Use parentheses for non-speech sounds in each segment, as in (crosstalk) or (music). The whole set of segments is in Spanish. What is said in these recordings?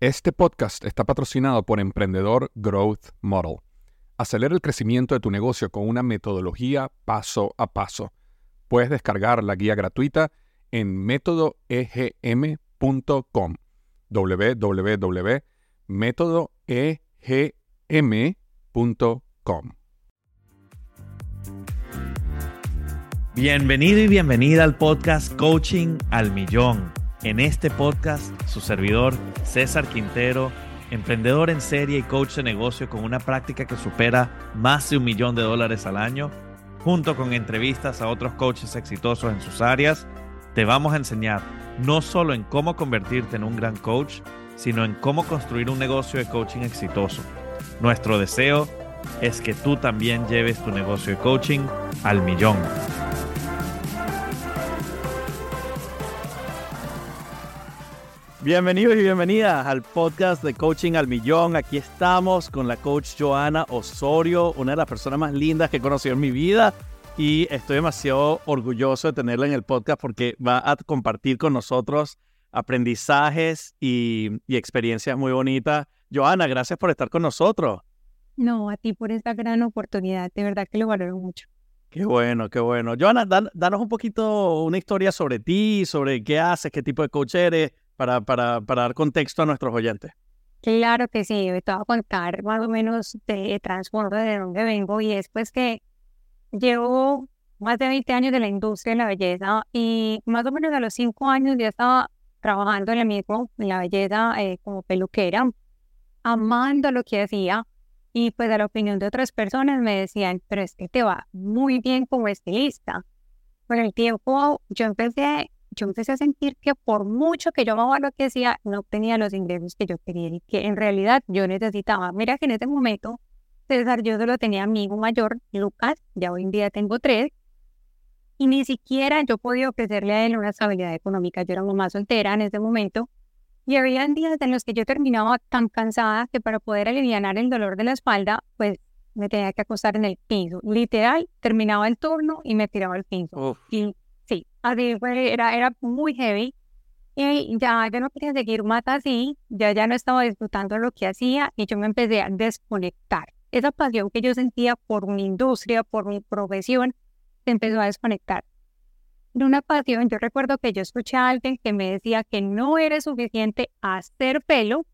Este podcast está patrocinado por Emprendedor Growth Model. Acelera el crecimiento de tu negocio con una metodología paso a paso. Puedes descargar la guía gratuita en métodoegm.com www.métodoegm.com. Bienvenido y bienvenida al podcast Coaching al Millón. En este podcast, su servidor César Quintero, emprendedor en serie y coach de negocio con una práctica que supera más de un millón de dólares al año, junto con entrevistas a otros coaches exitosos en sus áreas, te vamos a enseñar no solo en cómo convertirte en un gran coach, sino en cómo construir un negocio de coaching exitoso. Nuestro deseo es que tú también lleves tu negocio de coaching al millón. Bienvenidos y bienvenidas al podcast de Coaching al Millón. Aquí estamos con la coach Joana Osorio, una de las personas más lindas que he conocido en mi vida y estoy demasiado orgulloso de tenerla en el podcast porque va a compartir con nosotros aprendizajes y, experiencias muy bonitas. Joana, gracias por estar con nosotros. No, a ti por esta gran oportunidad, de verdad que lo valoro mucho. Qué bueno, qué bueno. Joana, danos un poquito una historia sobre ti, sobre qué haces, qué tipo de coach eres, para, para, para dar contexto a nuestros oyentes. Claro que sí, te voy a contar más o menos de trasfondo de dónde vengo y es pues que llevo más de 20 años de la industria de la belleza y más o menos a los 5 años ya estaba trabajando en, el mismo, en la belleza eh, como peluquera, amando lo que hacía y pues a la opinión de otras personas me decían, pero es que te va muy bien como estilista. Con el tiempo yo empecé, yo empecé a sentir que por mucho que yo amaba lo que hacía, no tenía los ingresos que yo quería y que en realidad yo necesitaba. Mira que en ese momento César, yo solo tenía amigo mayor, Lucas, ya hoy en día tengo tres, y ni siquiera yo podía ofrecerle a él una estabilidad económica. Yo era mamá soltera en ese momento, y había días en los que yo terminaba tan cansada que para poder aliviar el dolor de la espalda, pues me tenía que acostar en el piso. Literal, terminaba el turno y me tiraba al piso. Y sí, así fue, era, era muy heavy. Y ya yo no quería seguir más así, ya ya no estaba disfrutando lo que hacía y yo me empecé a desconectar esa pasión que yo sentía por mi industria, por mi profesión, se empezó a desconectar. De una pasión, yo recuerdo que yo escuché a alguien que me decía que no era suficiente hacer pelo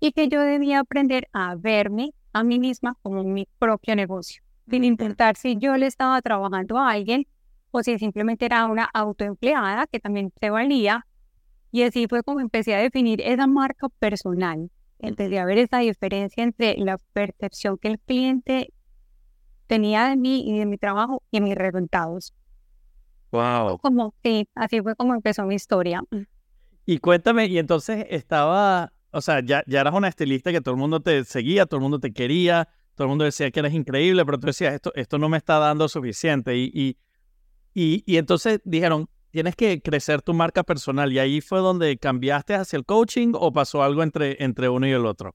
y que yo debía aprender a verme a mí misma como mi propio negocio, sin intentar si yo le estaba trabajando a alguien o si simplemente era una autoempleada que también se valía. Y así fue como empecé a definir esa marca personal empecé a ver esa diferencia entre la percepción que el cliente tenía de mí y de mi trabajo y mis resultados. Wow. Como, sí, así fue como empezó mi historia. Y cuéntame, y entonces estaba, o sea, ya, ya eras una estilista que todo el mundo te seguía, todo el mundo te quería, todo el mundo decía que eres increíble, pero tú decías, esto, esto no me está dando suficiente. Y, y, y, y entonces dijeron, tienes que crecer tu marca personal y ahí fue donde cambiaste hacia el coaching o pasó algo entre, entre uno y el otro?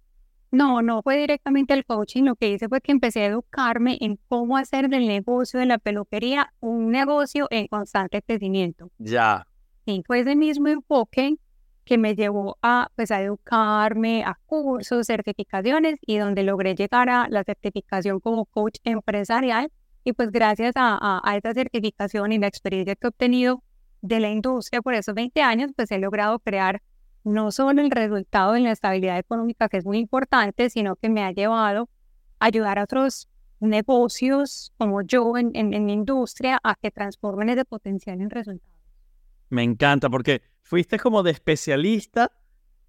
No, no fue directamente el coaching. Lo que hice fue que empecé a educarme en cómo hacer del negocio de la peluquería un negocio en constante crecimiento. Ya. Y fue ese mismo enfoque que me llevó a, pues, a educarme, a cursos, certificaciones y donde logré llegar a la certificación como coach empresarial. Y pues gracias a, a esa certificación y la experiencia que he obtenido, de la industria por esos 20 años, pues he logrado crear no solo el resultado en la estabilidad económica, que es muy importante, sino que me ha llevado a ayudar a otros negocios como yo en, en, mi industria a que transformen ese potencial en resultados. Me encanta porque fuiste como de especialista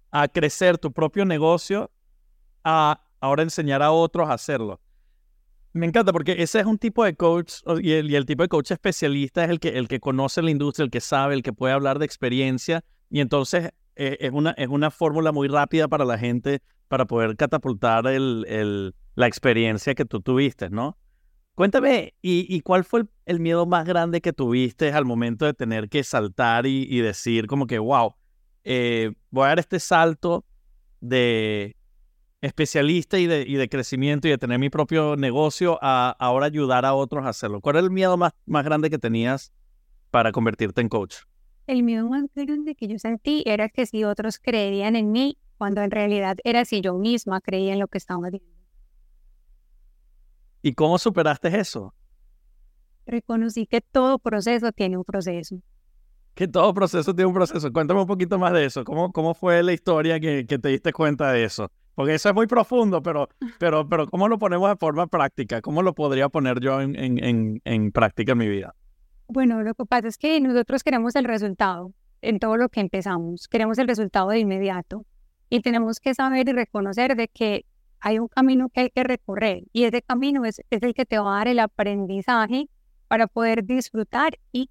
a crecer tu propio negocio, a ahora enseñar a otros a hacerlo. Me encanta porque ese es un tipo de coach y el, tipo de coach especialista es el que, el que conoce la industria, el que sabe, el que puede hablar de experiencia y entonces eh, es una, es una fórmula muy rápida para la gente para poder catapultar la experiencia que tú tuviste, ¿no? Cuéntame, ¿y, cuál fue el, miedo más grande que tuviste al momento de tener que saltar y, decir como que, wow, eh, voy a dar este salto de especialista y de, y de, crecimiento y de tener mi propio negocio a ahora ayudar a otros a hacerlo? ¿Cuál es el miedo más, más grande que tenías para convertirte en coach? El miedo más grande que yo sentí era que si otros creerían en mí, cuando en realidad era si yo misma creía en lo que estaba haciendo. ¿Y cómo superaste eso? Reconocí que todo proceso tiene un proceso. Que todo proceso tiene un proceso. Cuéntame un poquito más de eso. ¿Cómo, cómo fue la historia que, que te diste cuenta de eso? Porque eso es muy profundo, pero, pero, pero ¿cómo lo ponemos de forma práctica? ¿Cómo lo podría poner yo en, en, en, práctica en mi vida? Bueno, lo que pasa es que nosotros queremos el resultado en todo lo que empezamos. Queremos el resultado de inmediato. Y tenemos que saber y reconocer de que hay un camino que hay que recorrer y ese camino es, es el que te va a dar el aprendizaje para poder disfrutar y,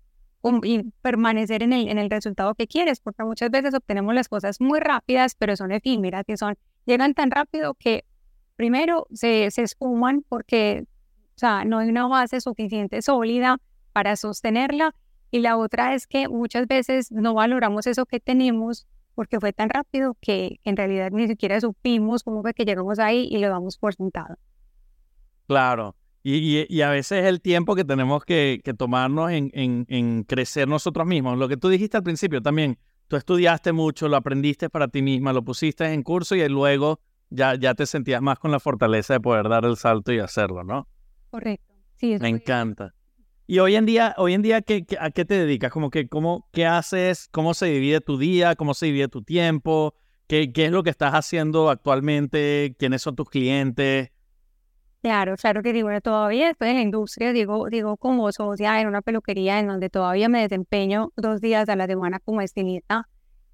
y permanecer en el, en el resultado que quieres, porque muchas veces obtenemos las cosas muy rápidas, pero son efímeras, que son, llegan tan rápido que primero se, se esfuman porque o sea, no hay una base suficiente sólida para sostenerla y la otra es que muchas veces no valoramos eso que tenemos porque fue tan rápido que en realidad ni siquiera supimos cómo fue que llegamos ahí y lo damos por sentado. Claro, y, y, a veces el tiempo que tenemos que, que tomarnos en, en, en, crecer nosotros mismos. Lo que tú dijiste al principio también, tú estudiaste mucho, lo aprendiste para ti misma, lo pusiste en curso y luego ya, ya te sentías más con la fortaleza de poder dar el salto y hacerlo, ¿no? Correcto. Sí, Me encanta. Y hoy en día, hoy en día ¿qué, a qué te dedicas? Como que, cómo, ¿Qué haces? ¿Cómo se divide tu día? ¿Cómo se divide tu tiempo? ¿Qué, ¿Qué es lo que estás haciendo actualmente? ¿Quiénes son tus clientes? Claro, claro que digo, todavía estoy en la industria, digo, digo como socia en una peluquería en donde todavía me desempeño dos días a la semana como estilista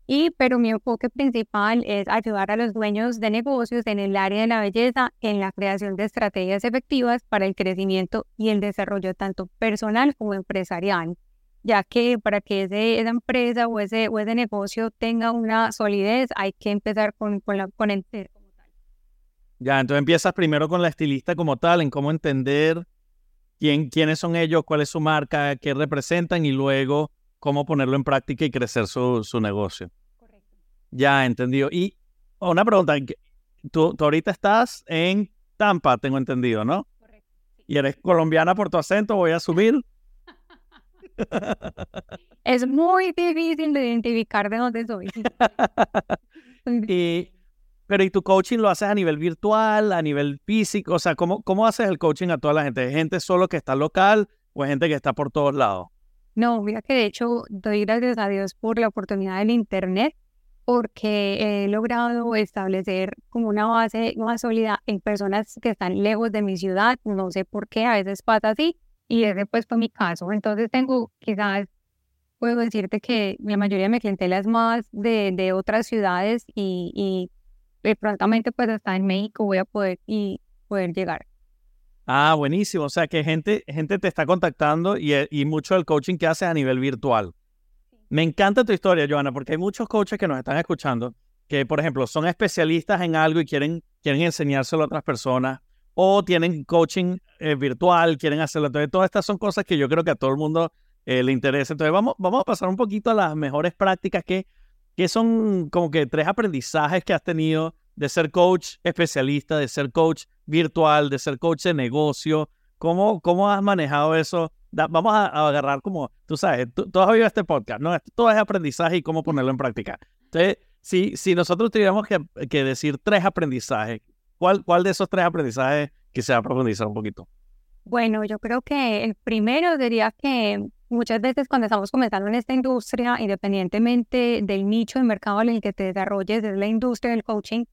y, pero mi enfoque principal es ayudar a los dueños de negocios en el área de la belleza en la creación de estrategias efectivas para el crecimiento y el desarrollo tanto personal como empresarial, ya que para que ese, esa empresa o ese, o ese negocio tenga una solidez hay que empezar con, con, la, con el. Ya, entonces empiezas primero con la estilista como tal, en cómo entender quién, quiénes son ellos, cuál es su marca, qué representan y luego cómo ponerlo en práctica y crecer su, su negocio. Correcto. Ya, entendido. Y una pregunta, tú, tú ahorita estás en Tampa, tengo entendido, ¿no? Correcto. ¿Y eres colombiana por tu acento? Voy a subir. (laughs) es muy difícil de identificar de dónde soy. (laughs) y, pero ¿y tu coaching lo haces a nivel virtual, a nivel físico? O sea, ¿cómo, cómo haces el coaching a toda la gente? ¿Es gente solo que está local o gente que está por todos lados? No, mira que de hecho doy gracias a Dios por la oportunidad del Internet, porque he logrado establecer como una base más sólida en personas que están lejos de mi ciudad. No sé por qué, a veces pasa así, y ese pues fue mi caso. Entonces tengo quizás, puedo decirte que la mayoría de mi clientela es más de, de otras ciudades y, y prontamente pues hasta en México voy a poder, y poder llegar. Ah, buenísimo. O sea que gente, gente te está contactando y, eh, y mucho del coaching que haces a nivel virtual. Me encanta tu historia, Joana, porque hay muchos coaches que nos están escuchando que, por ejemplo, son especialistas en algo y quieren, quieren enseñárselo a otras personas o tienen coaching eh, virtual, quieren hacerlo. Entonces, todas estas son cosas que yo creo que a todo el mundo eh, le interesa. Entonces, vamos, vamos a pasar un poquito a las mejores prácticas que, que son como que tres aprendizajes que has tenido de ser coach especialista, de ser coach virtual, de ser coach de negocio. ¿Cómo, cómo has manejado eso? vamos a, agarrar como, tú sabes, tú, has oído este podcast, ¿no? Todo es aprendizaje y cómo ponerlo en práctica. Entonces, si, si nosotros tuviéramos que, que decir tres aprendizajes, ¿cuál, ¿cuál de esos tres aprendizajes quisiera profundizar un poquito? Bueno, yo creo que el primero diría que muchas veces cuando estamos comenzando en esta industria, independientemente del nicho de mercado en el que te desarrolles, es la industria del coaching,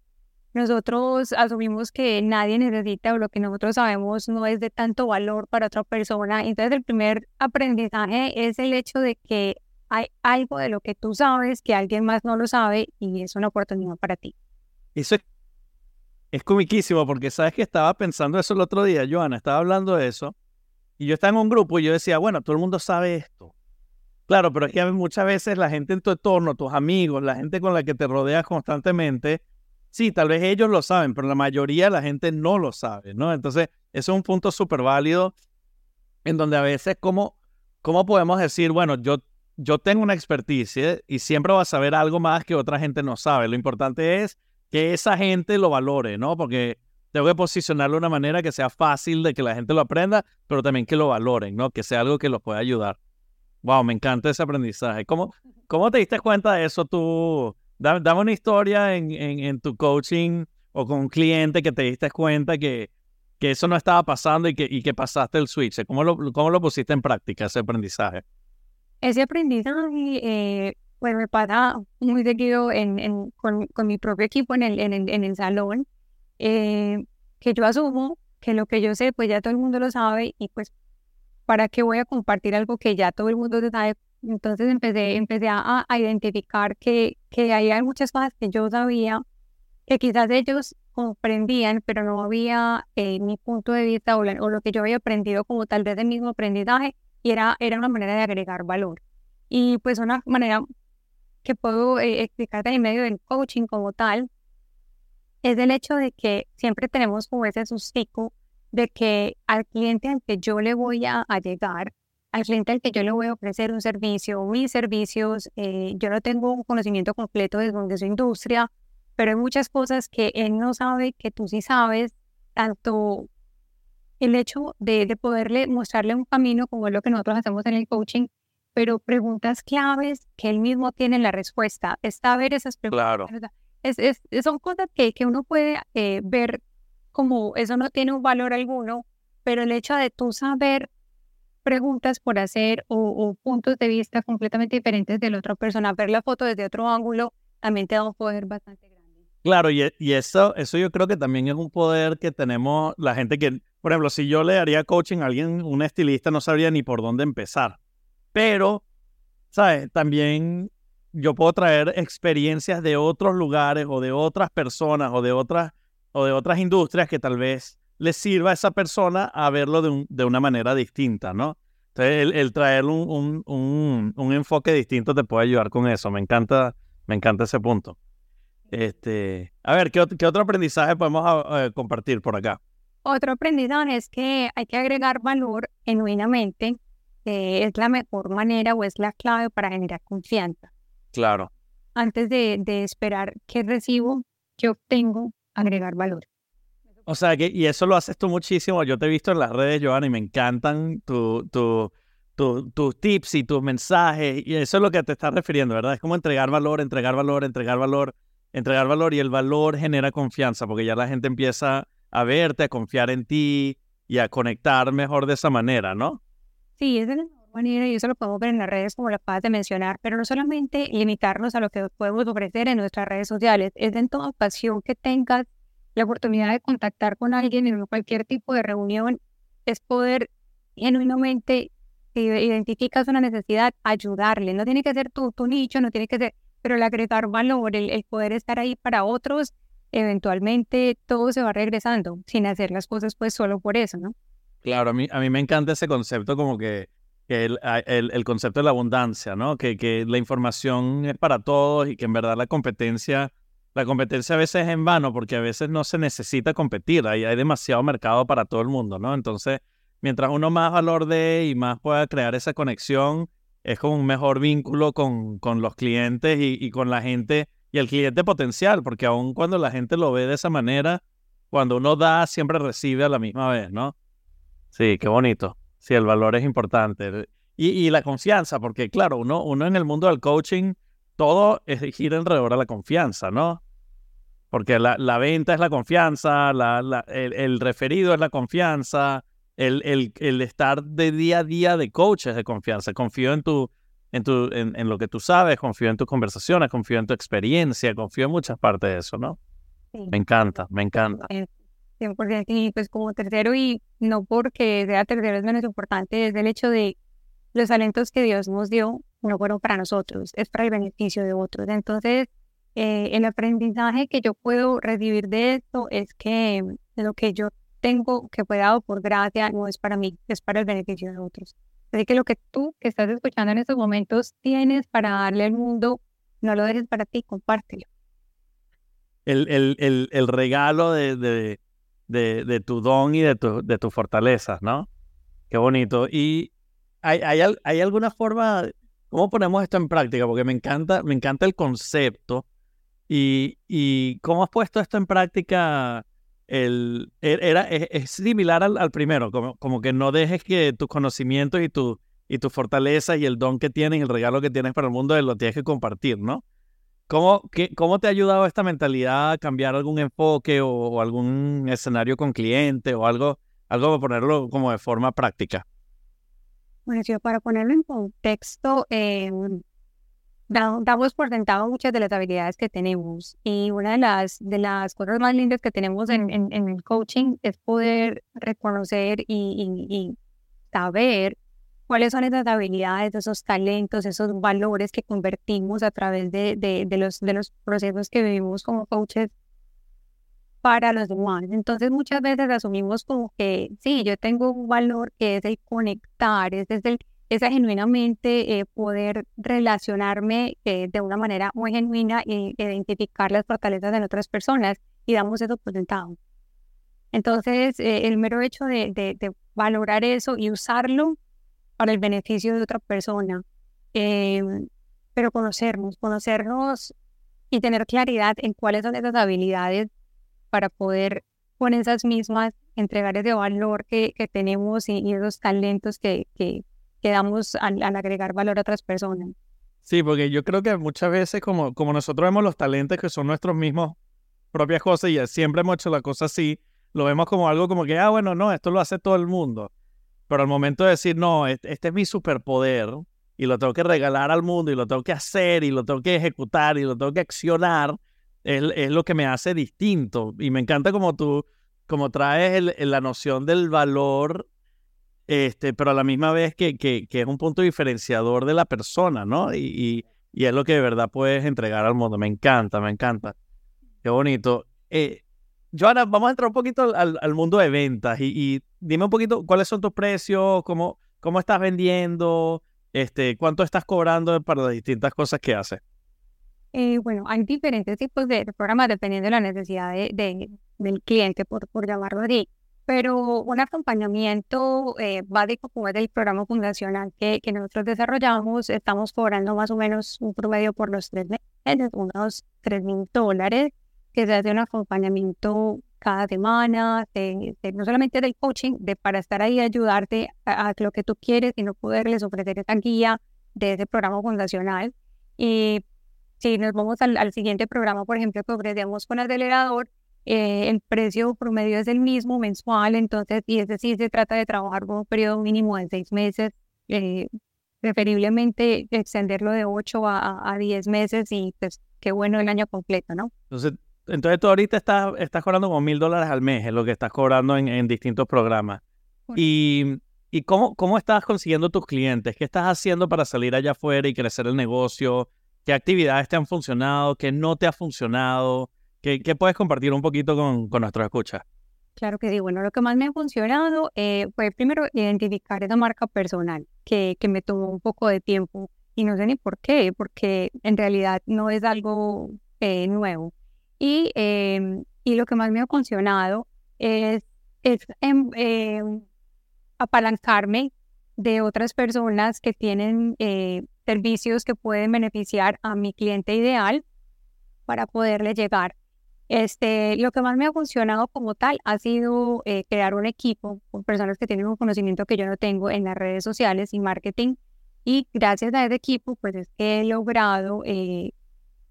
nosotros asumimos que nadie necesita o lo que nosotros sabemos no es de tanto valor para otra persona. Entonces el primer aprendizaje es el hecho de que hay algo de lo que tú sabes que alguien más no lo sabe y es una oportunidad para ti. Eso es, comiquísimo porque sabes que estaba pensando eso el otro día, Joana, estaba hablando de eso y yo estaba en un grupo y yo decía, bueno, todo el mundo sabe esto, Claro, pero es que muchas veces la gente en tu entorno, tus amigos, la gente con la que te rodeas constantemente, sí, tal vez ellos lo saben, pero la mayoría de la gente no lo sabe, ¿no? Entonces, eso es un punto súper válido en donde a veces, ¿cómo, ¿cómo podemos decir, bueno, yo, yo tengo una experticia y siempre vas a saber algo más que otra gente no sabe? Lo importante es que esa gente lo valore, ¿no? Porque tengo que posicionarlo de una manera que sea fácil de que la gente lo aprenda, pero también que lo valoren, ¿no? Que sea algo que los pueda ayudar. Wow, me encanta ese aprendizaje. ¿Cómo, cómo te diste cuenta de eso tú? Dame, una historia en, en, tu coaching o con un cliente que te diste cuenta que, que eso no estaba pasando y que, y que pasaste el switch. ¿Cómo lo, ¿Cómo lo pusiste en práctica, ese aprendizaje? Ese aprendizaje, eh, pues me pasa muy seguido en, en, con, con, mi propio equipo en el, en el, en el salón, eh, que yo asumo que lo que yo sé, pues ya todo el mundo lo sabe y pues ¿para qué voy a compartir algo que ya todo el mundo sabe? Entonces empecé, empecé a, identificar que, que hay muchas cosas que yo sabía, que quizás ellos comprendían, pero no había eh, mi punto de vista o, lo que yo había aprendido como tal vez el mismo aprendizaje, y era, era una manera de agregar valor. Y pues una manera que puedo eh, explicar en medio del coaching como tal, es el hecho de que siempre tenemos como ese sustico de que al cliente al que yo le voy a, llegar, al cliente al que yo le voy a ofrecer un servicio, mis servicios, eh, yo no tengo un conocimiento completo de, de su industria, pero hay muchas cosas que él no sabe que tú sí sabes, tanto el hecho de, de poderle mostrarle un camino como es lo que nosotros hacemos en el coaching, pero preguntas claves que él mismo tiene la respuesta, es saber esas preguntas. Claro. Es, es, son cosas que, que uno puede eh, ver como eso no tiene un valor alguno, pero el hecho de tú saber preguntas por hacer o, puntos de vista completamente diferentes de la otra persona, ver la foto desde otro ángulo, también te da un poder bastante grande. Claro, y, y eso, eso yo creo que también es un poder que tenemos la gente que, por ejemplo, si yo le haría coaching a alguien, un estilista, no sabría ni por dónde empezar. Pero, ¿sabes? También yo puedo traer experiencias de otros lugares o de otras personas o de otras o de otras industrias que tal vez le sirva a esa persona a verlo de, de una manera distinta, ¿no? Entonces, el, traer un, un, un, enfoque distinto te puede ayudar con eso. Me encanta, me encanta ese punto. Este, a ver, ¿qué, qué otro aprendizaje podemos ah, eh, compartir por acá? Otro aprendizaje es que hay que agregar valor genuinamente. es la mejor manera o es la clave para generar confianza. Claro. Antes de, de esperar qué recibo, qué obtengo, agregar valor. O sea, que, y eso lo haces tú muchísimo. Yo te he visto en las redes, Joana, y me encantan tus tips y tus mensajes. Y eso es lo que te estás refiriendo, ¿verdad? Es como entregar valor, entregar valor, entregar valor, entregar valor. Y el valor genera confianza, porque ya la gente empieza a verte, a confiar en ti y a conectar mejor de esa manera, ¿no? Sí, es de la mejor manera y eso lo podemos ver en las redes, como lo acabas de mencionar, pero no solamente limitarnos a lo que podemos ofrecer en nuestras redes sociales, es en toda ocasión que tengas la oportunidad de contactar con alguien en cualquier tipo de reunión, es poder genuinamente, si identificas una necesidad, ayudarle. No tiene que ser tu, tu nicho, no tiene que ser, pero el agregar valor, el, poder estar ahí para otros, eventualmente todo se va regresando, sin hacer las cosas pues solo por eso, ¿no? Claro, a mí, a mí me encanta ese concepto como que, el, el, el, concepto de la abundancia, ¿no? Que, que la información es para todos y que en verdad la competencia la competencia a veces es en vano porque a veces no se necesita competir, ahí hay demasiado mercado para todo el mundo, ¿no? Entonces, mientras uno más valor dé y más pueda crear esa conexión, es como un mejor vínculo con, con los clientes y, con la gente y el cliente potencial, porque aun cuando la gente lo ve de esa manera, cuando uno da, siempre recibe a la misma vez, ¿no? Sí, qué bonito. Sí, el valor es importante. Y, y la confianza, porque claro, uno, uno en el mundo del coaching, todo es, gira alrededor de la confianza, ¿no? Porque la, la venta es la confianza, la, la, el, referido es la confianza, el, el, el, estar de día a día de coach es de confianza. Confío en, tu, en, tu, en, en, lo que tú sabes, confío en tus conversaciones, confío en tu experiencia, confío en muchas partes de eso, ¿no? Me encanta, me encanta. 100%. Y pues como tercero, y no porque sea tercero es menos importante, es el hecho de los talentos que Dios nos dio no fueron para nosotros, es para el beneficio de otros. Entonces, eh, el aprendizaje que yo puedo recibir de esto es que lo que yo tengo que fue dado por gracia no es para mí, es para el beneficio de otros. Así que lo que tú que estás escuchando en estos momentos tienes para darle al mundo, no lo dejes para ti, compártelo. El, el, el, el regalo de, de, de, de, tu don y de, tu, de tus fortalezas, ¿no? Qué bonito. Y hay, hay, hay alguna forma, ¿cómo ponemos esto en práctica? Porque me encanta, me encanta el concepto. Y, y cómo has puesto esto en práctica el, e, era, es, similar al, primero, como, como, que no dejes que tus conocimientos y tu, y tu fortaleza y el don que tienes, el regalo que tienes para el mundo, lo tienes que compartir, ¿no? ¿Cómo, qué, ¿Cómo te ha ayudado esta mentalidad a cambiar algún enfoque o, algún escenario con cliente o algo, algo para ponerlo como de forma práctica? Bueno, yo para ponerlo en contexto, eh, damos por sentado muchas de las habilidades que tenemos y una de las, de las cosas más lindas que tenemos en, en, el coaching es poder reconocer y, y, saber cuáles son esas habilidades, esos talentos, esos valores que convertimos a través de, de, de, los, de los procesos que vivimos como coaches para los demás. Entonces muchas veces asumimos como que sí, yo tengo un valor que es el conectar, es el es genuinamente eh, poder relacionarme eh, de una manera muy genuina e identificar las fortalezas de otras personas y damos eso por sentado. Entonces, eh, el mero hecho de, de, valorar eso y usarlo para el beneficio de otra persona, em, pero conocernos, conocernos y tener claridad en cuáles son esas habilidades para poder con esas mismas entregar ese valor que, que tenemos y, y esos talentos que, que, que damos al, agregar valor a otras personas. Sí, porque yo creo que muchas veces como, como nosotros vemos los talentos que son nuestros mismos propias cosas y siempre hemos hecho la cosa así, lo vemos como algo como que, ah, bueno, no, esto lo hace todo el mundo. Pero al momento de decir, no, este, es mi superpoder y lo tengo que regalar al mundo y lo tengo que hacer y lo tengo que ejecutar y lo tengo que accionar, es, es lo que me hace distinto. Y me encanta como tú, como traes el, la noción del valor este, pero a la misma vez que, que, que, es un punto diferenciador de la persona, ¿no? Y, y, es lo que de verdad puedes entregar al mundo. Me encanta, me encanta. Qué bonito. Eh, Joana, vamos a entrar un poquito al, mundo de ventas y, dime un poquito cuáles son tus precios, cómo, cómo estás vendiendo, este, cuánto estás cobrando para las distintas cosas que haces. Eh, bueno, hay diferentes tipos de programas dependiendo de la necesidad de, de, del cliente, por, por llamarlo así pero un acompañamiento eh, básico como es el programa fundacional que, que nosotros desarrollamos, estamos cobrando más o menos un promedio por los tres meses, unos tres mil dólares, que se hace un acompañamiento cada semana, no solamente del coaching, de para estar ahí ayudarte a, lo que tú quieres, sino poderles ofrecer esa guía de ese programa fundacional. Y si nos vamos al, al siguiente programa, por ejemplo, que ofrecemos con acelerador, eh, el precio promedio es el mismo mensual, entonces, y es decir, se trata de trabajar por un periodo mínimo de seis meses, eh, preferiblemente extenderlo de ocho a, a, diez meses y pues qué bueno el año completo, ¿no? Entonces, entonces tú ahorita estás, estás cobrando como mil dólares al mes, es lo que estás cobrando en, en distintos programas. Y, ¿Y cómo, cómo estás consiguiendo tus clientes? ¿Qué estás haciendo para salir allá afuera y crecer el negocio? ¿Qué actividades te han funcionado? ¿Qué no te ha funcionado? ¿Qué, puedes compartir un poquito con, con nuestros escuchas? Claro que sí. Bueno, lo que más me ha funcionado eh, fue primero identificar esa marca personal, que, que me tomó un poco de tiempo y no sé ni por qué, porque en realidad no es algo eh, nuevo. Y, em, y lo que más me ha funcionado es, es em, apalancarme de otras personas que tienen eh, servicios que pueden beneficiar a mi cliente ideal para poderle llegar. Este, lo que más me ha funcionado como tal ha sido eh, crear un equipo con personas que tienen un conocimiento que yo no tengo en las redes sociales y marketing. Y gracias a ese equipo, pues es que he logrado eh,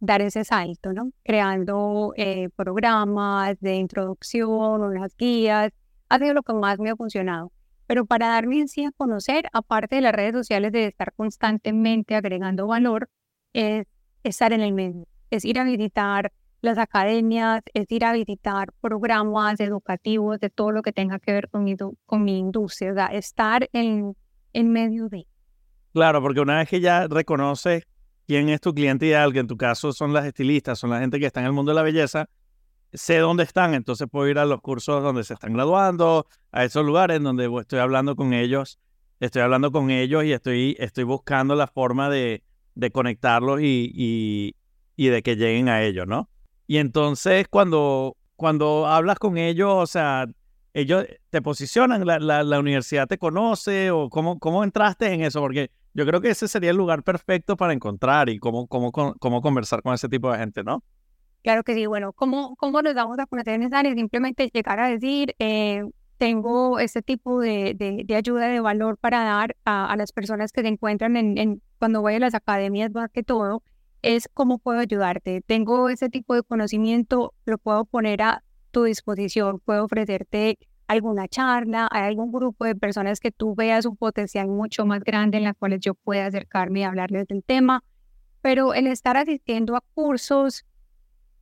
dar ese salto, ¿no? Creando eh, programas de introducción, unas guías. Ha sido lo que más me ha funcionado. Pero para darme en sí a conocer, aparte de las redes sociales, de estar constantemente agregando valor, es estar en el medio, es ir a visitar las academias, es ir a visitar programas educativos de todo lo que tenga que ver con mi, con mi industria, o sea, estar en, en medio de. Claro, porque una vez que ya reconoces quién es tu cliente ideal, que en tu caso son las estilistas, son la gente que está en el mundo de la belleza, sé dónde están, entonces puedo ir a los cursos donde se están graduando, a esos lugares donde estoy hablando con ellos estoy hablando con ellos y estoy, estoy buscando la forma de, de conectarlos y, y, y, de que lleguen a ellos, ¿no? Y entonces cuando, cuando hablas con ellos, o sea, ellos te posicionan, la, la, la universidad te conoce o cómo, cómo entraste en eso, porque yo creo que ese sería el lugar perfecto para encontrar y cómo, cómo, cómo conversar con ese tipo de gente, ¿no? Claro que sí, bueno, ¿cómo, cómo nos vamos a conocer en? Simplemente llegar a decir, eh, tengo este tipo de, de, ayuda de valor para dar a, a las personas que se encuentran en, en, cuando voy a las academias más que todo, es cómo puedo ayudarte. Tengo ese tipo de conocimiento, lo puedo poner a tu disposición, puedo ofrecerte alguna charla, hay algún grupo de personas que tú veas un potencial mucho más grande en las cuales yo pueda acercarme y hablarles del tema, pero el estar asistiendo a cursos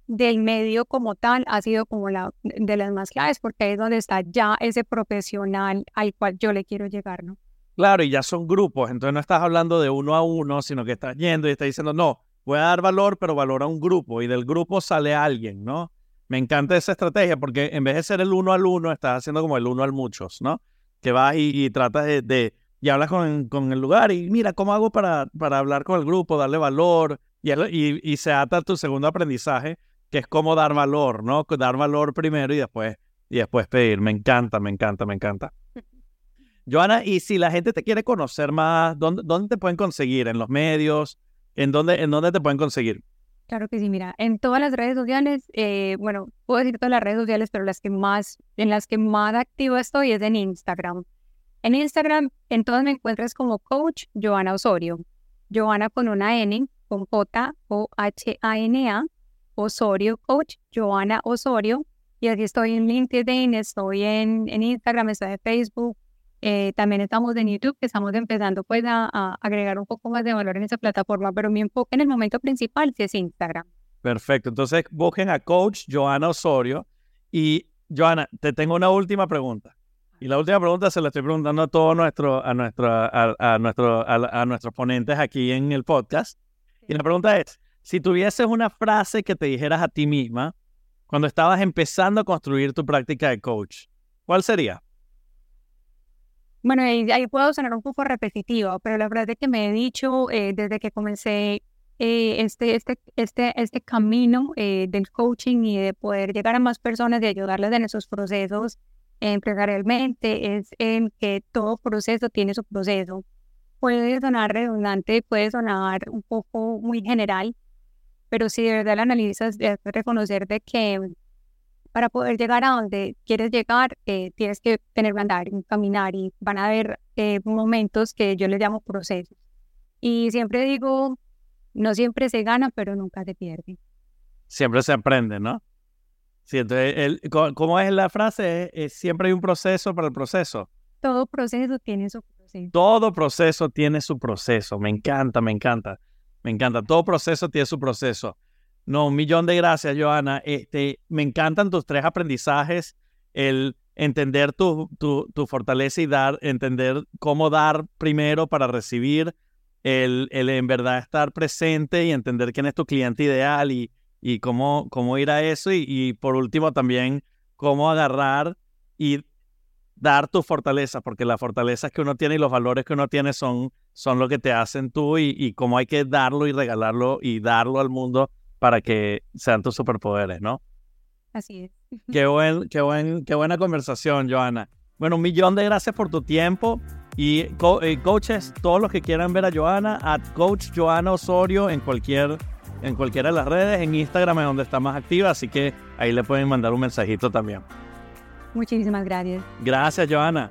del medio como tal ha sido como la de las más claves porque ahí es donde está ya ese profesional al cual yo le quiero llegar, ¿no? Claro, y ya son grupos, entonces no estás hablando de uno a uno, sino que estás yendo y estás diciendo, no, voy a dar valor, pero valor a un grupo y del grupo sale alguien, ¿no? Me encanta esa estrategia porque en vez de ser el uno al uno, estás haciendo como el uno al muchos, ¿no? Que vas y, tratas de, y hablas con, con, el lugar y mira, ¿cómo hago para, para hablar con el grupo, darle valor? Y, y, y se ata tu segundo aprendizaje, que es cómo dar valor, ¿no? Dar valor primero y después, y después pedir. Me encanta, me encanta, me encanta. (laughs) Joana, y si la gente te quiere conocer más, ¿dónde, dónde te pueden conseguir? ¿En los medios? ¿En dónde, ¿En dónde te pueden conseguir? Claro que sí, mira, en todas las redes sociales, eh, bueno, puedo decir todas las redes sociales, pero las que más, en las que más activo estoy es en Instagram. En Instagram, en todas me encuentras como coach Joana Osorio. Joana con una N, con J O H A N A, Osorio Coach, Joana Osorio. Y así estoy en LinkedIn, estoy en, en Instagram, estoy en Facebook, eh, también estamos en YouTube, que estamos empezando pues a, agregar un poco más de valor en esa plataforma, pero mi enfoque en el momento principal sí es Instagram. Perfecto, entonces busquen a Coach Joana Osorio. Y Joana, te tengo una última pregunta. Y la última pregunta se la estoy preguntando a todos nuestro, a, nuestro, a, nuestro, a, nuestros ponentes aquí en el podcast. Y la pregunta es, si tuvieses una frase que te dijeras a ti misma cuando estabas empezando a construir tu práctica de coach, ¿cuál sería? Bueno, ahí, puedo sonar un poco repetitivo, pero la verdad es que me he dicho eh, desde que comencé eh, este, este, este, este camino eh, del coaching y de poder llegar a más personas, de ayudarles en esos procesos empresarialmente, es en que todo proceso tiene su proceso. Puede sonar redundante, puede sonar un poco muy general, pero si de verdad lo analizas, debes reconocer de que para poder llegar a donde quieres llegar, eh, tienes que tener que andar, caminar y van a haber eh, momentos que yo les llamo procesos. Y siempre digo, no siempre se gana, pero nunca se pierde. Siempre se aprende, ¿no? Sí, entonces, el, ¿cómo es la frase? siempre hay un proceso para el proceso. Todo proceso tiene su proceso. Todo proceso tiene su proceso. Me encanta, me encanta. Me encanta. Todo proceso tiene su proceso. No, un millón de gracias, Joana. Este, me encantan tus tres aprendizajes, el entender tu, tu, tu, fortaleza y dar, entender cómo dar primero para recibir, el, el, en verdad estar presente y entender quién es tu cliente ideal y, y cómo, cómo ir a eso. Y, y por último también cómo agarrar y dar tu fortaleza, porque las fortalezas que uno tiene y los valores que uno tiene son, son lo que te hacen tú y, y cómo hay que darlo y regalarlo y darlo al mundo para que sean tus superpoderes, ¿no? Así es. (laughs) Qué, buen, qué, buen, qué buena conversación, Joana. Bueno, un millón de gracias por tu tiempo. Y eh, coaches, todos los que quieran ver a Joana, at Coach Joana Osorio en cualquier en cualquiera de las redes, en Instagram es donde está más activa, así que ahí le pueden mandar un mensajito también. Muchísimas gracias. Gracias, Joana.